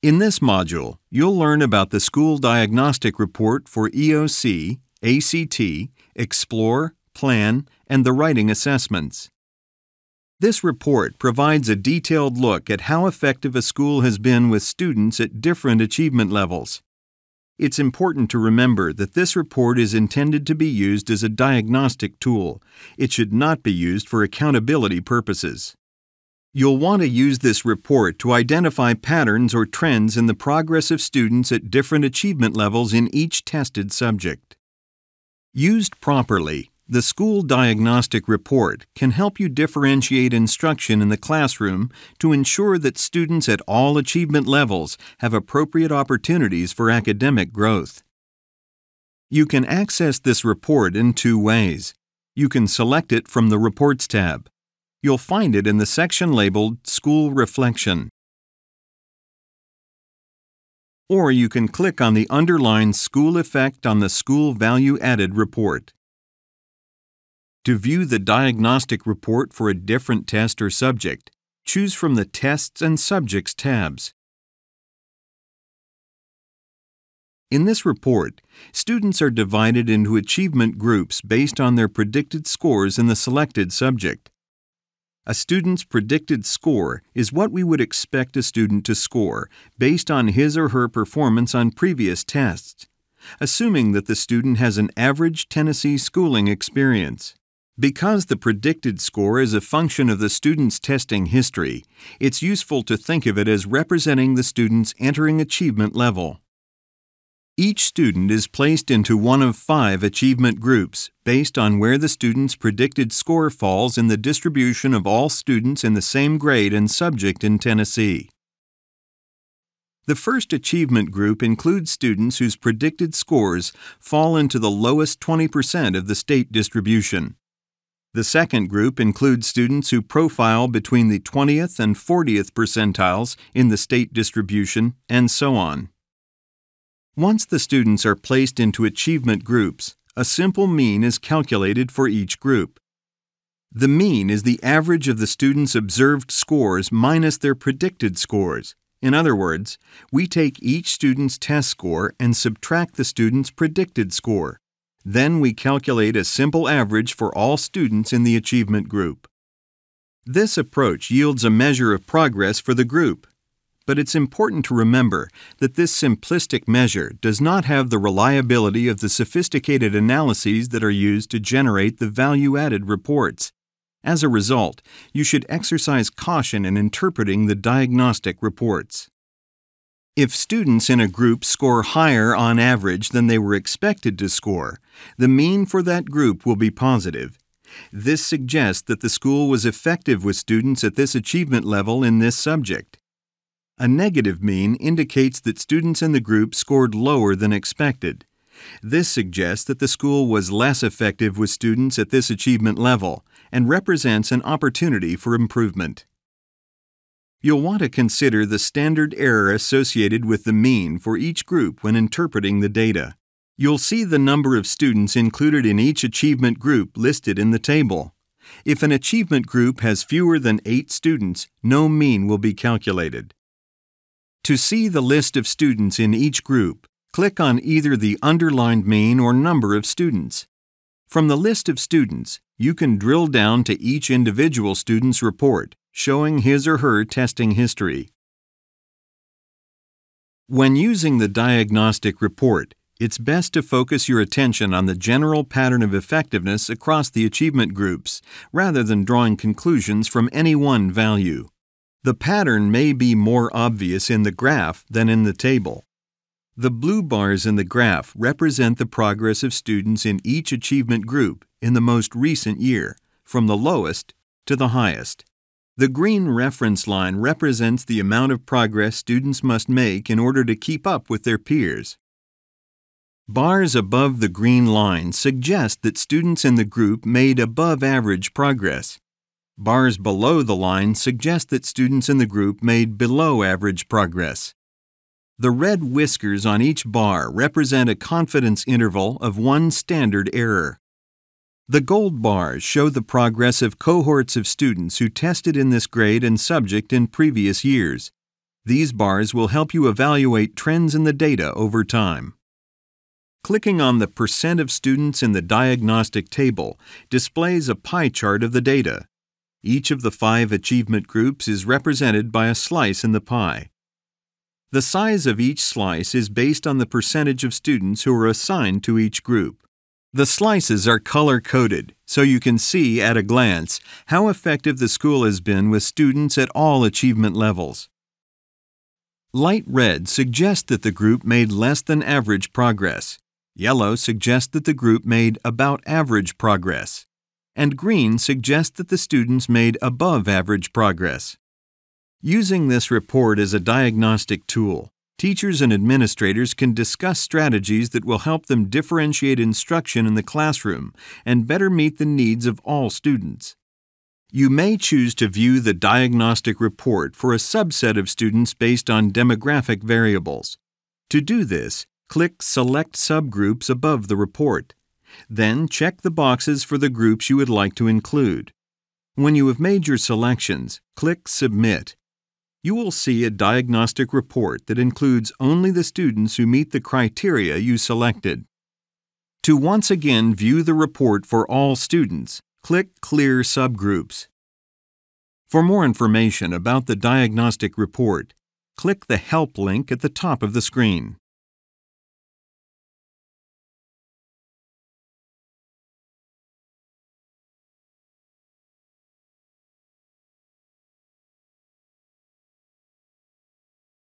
In this module, you'll learn about the School Diagnostic Report for EOC, ACT, Explore, Plan, and the Writing Assessments. This report provides a detailed look at how effective a school has been with students at different achievement levels. It's important to remember that this report is intended to be used as a diagnostic tool. It should not be used for accountability purposes. You'll want to use this report to identify patterns or trends in the progress of students at different achievement levels in each tested subject. Used properly, the School Diagnostic Report can help you differentiate instruction in the classroom to ensure that students at all achievement levels have appropriate opportunities for academic growth. You can access this report in two ways. You can select it from the Reports tab. You'll find it in the section labeled School Reflection. Or you can click on the underlined School Effect on the School Value Added report. To view the diagnostic report for a different test or subject, choose from the Tests and Subjects tabs. In this report, students are divided into achievement groups based on their predicted scores in the selected subject. A student's predicted score is what we would expect a student to score based on his or her performance on previous tests, assuming that the student has an average Tennessee schooling experience. Because the predicted score is a function of the student's testing history, it's useful to think of it as representing the student's entering achievement level. Each student is placed into one of five achievement groups based on where the student's predicted score falls in the distribution of all students in the same grade and subject in Tennessee. The first achievement group includes students whose predicted scores fall into the lowest 20% of the state distribution. The second group includes students who profile between the 20th and 40th percentiles in the state distribution, and so on. Once the students are placed into achievement groups, a simple mean is calculated for each group. The mean is the average of the students' observed scores minus their predicted scores. In other words, we take each student's test score and subtract the student's predicted score. Then we calculate a simple average for all students in the achievement group. This approach yields a measure of progress for the group. But it's important to remember that this simplistic measure does not have the reliability of the sophisticated analyses that are used to generate the value added reports. As a result, you should exercise caution in interpreting the diagnostic reports. If students in a group score higher on average than they were expected to score, the mean for that group will be positive. This suggests that the school was effective with students at this achievement level in this subject. A negative mean indicates that students in the group scored lower than expected. This suggests that the school was less effective with students at this achievement level and represents an opportunity for improvement. You'll want to consider the standard error associated with the mean for each group when interpreting the data. You'll see the number of students included in each achievement group listed in the table. If an achievement group has fewer than 8 students, no mean will be calculated. To see the list of students in each group, click on either the underlined mean or number of students. From the list of students, you can drill down to each individual student's report showing his or her testing history. When using the diagnostic report, it's best to focus your attention on the general pattern of effectiveness across the achievement groups, rather than drawing conclusions from any one value. The pattern may be more obvious in the graph than in the table. The blue bars in the graph represent the progress of students in each achievement group in the most recent year, from the lowest to the highest. The green reference line represents the amount of progress students must make in order to keep up with their peers. Bars above the green line suggest that students in the group made above average progress. Bars below the line suggest that students in the group made below average progress. The red whiskers on each bar represent a confidence interval of one standard error. The gold bars show the progress of cohorts of students who tested in this grade and subject in previous years. These bars will help you evaluate trends in the data over time. Clicking on the percent of students in the diagnostic table displays a pie chart of the data. Each of the five achievement groups is represented by a slice in the pie. The size of each slice is based on the percentage of students who are assigned to each group. The slices are color coded, so you can see at a glance how effective the school has been with students at all achievement levels. Light red suggests that the group made less than average progress. Yellow suggests that the group made about average progress. And green suggests that the students made above average progress. Using this report as a diagnostic tool, teachers and administrators can discuss strategies that will help them differentiate instruction in the classroom and better meet the needs of all students. You may choose to view the diagnostic report for a subset of students based on demographic variables. To do this, click Select Subgroups above the report. Then check the boxes for the groups you would like to include. When you have made your selections, click Submit. You will see a diagnostic report that includes only the students who meet the criteria you selected. To once again view the report for all students, click Clear Subgroups. For more information about the diagnostic report, click the Help link at the top of the screen.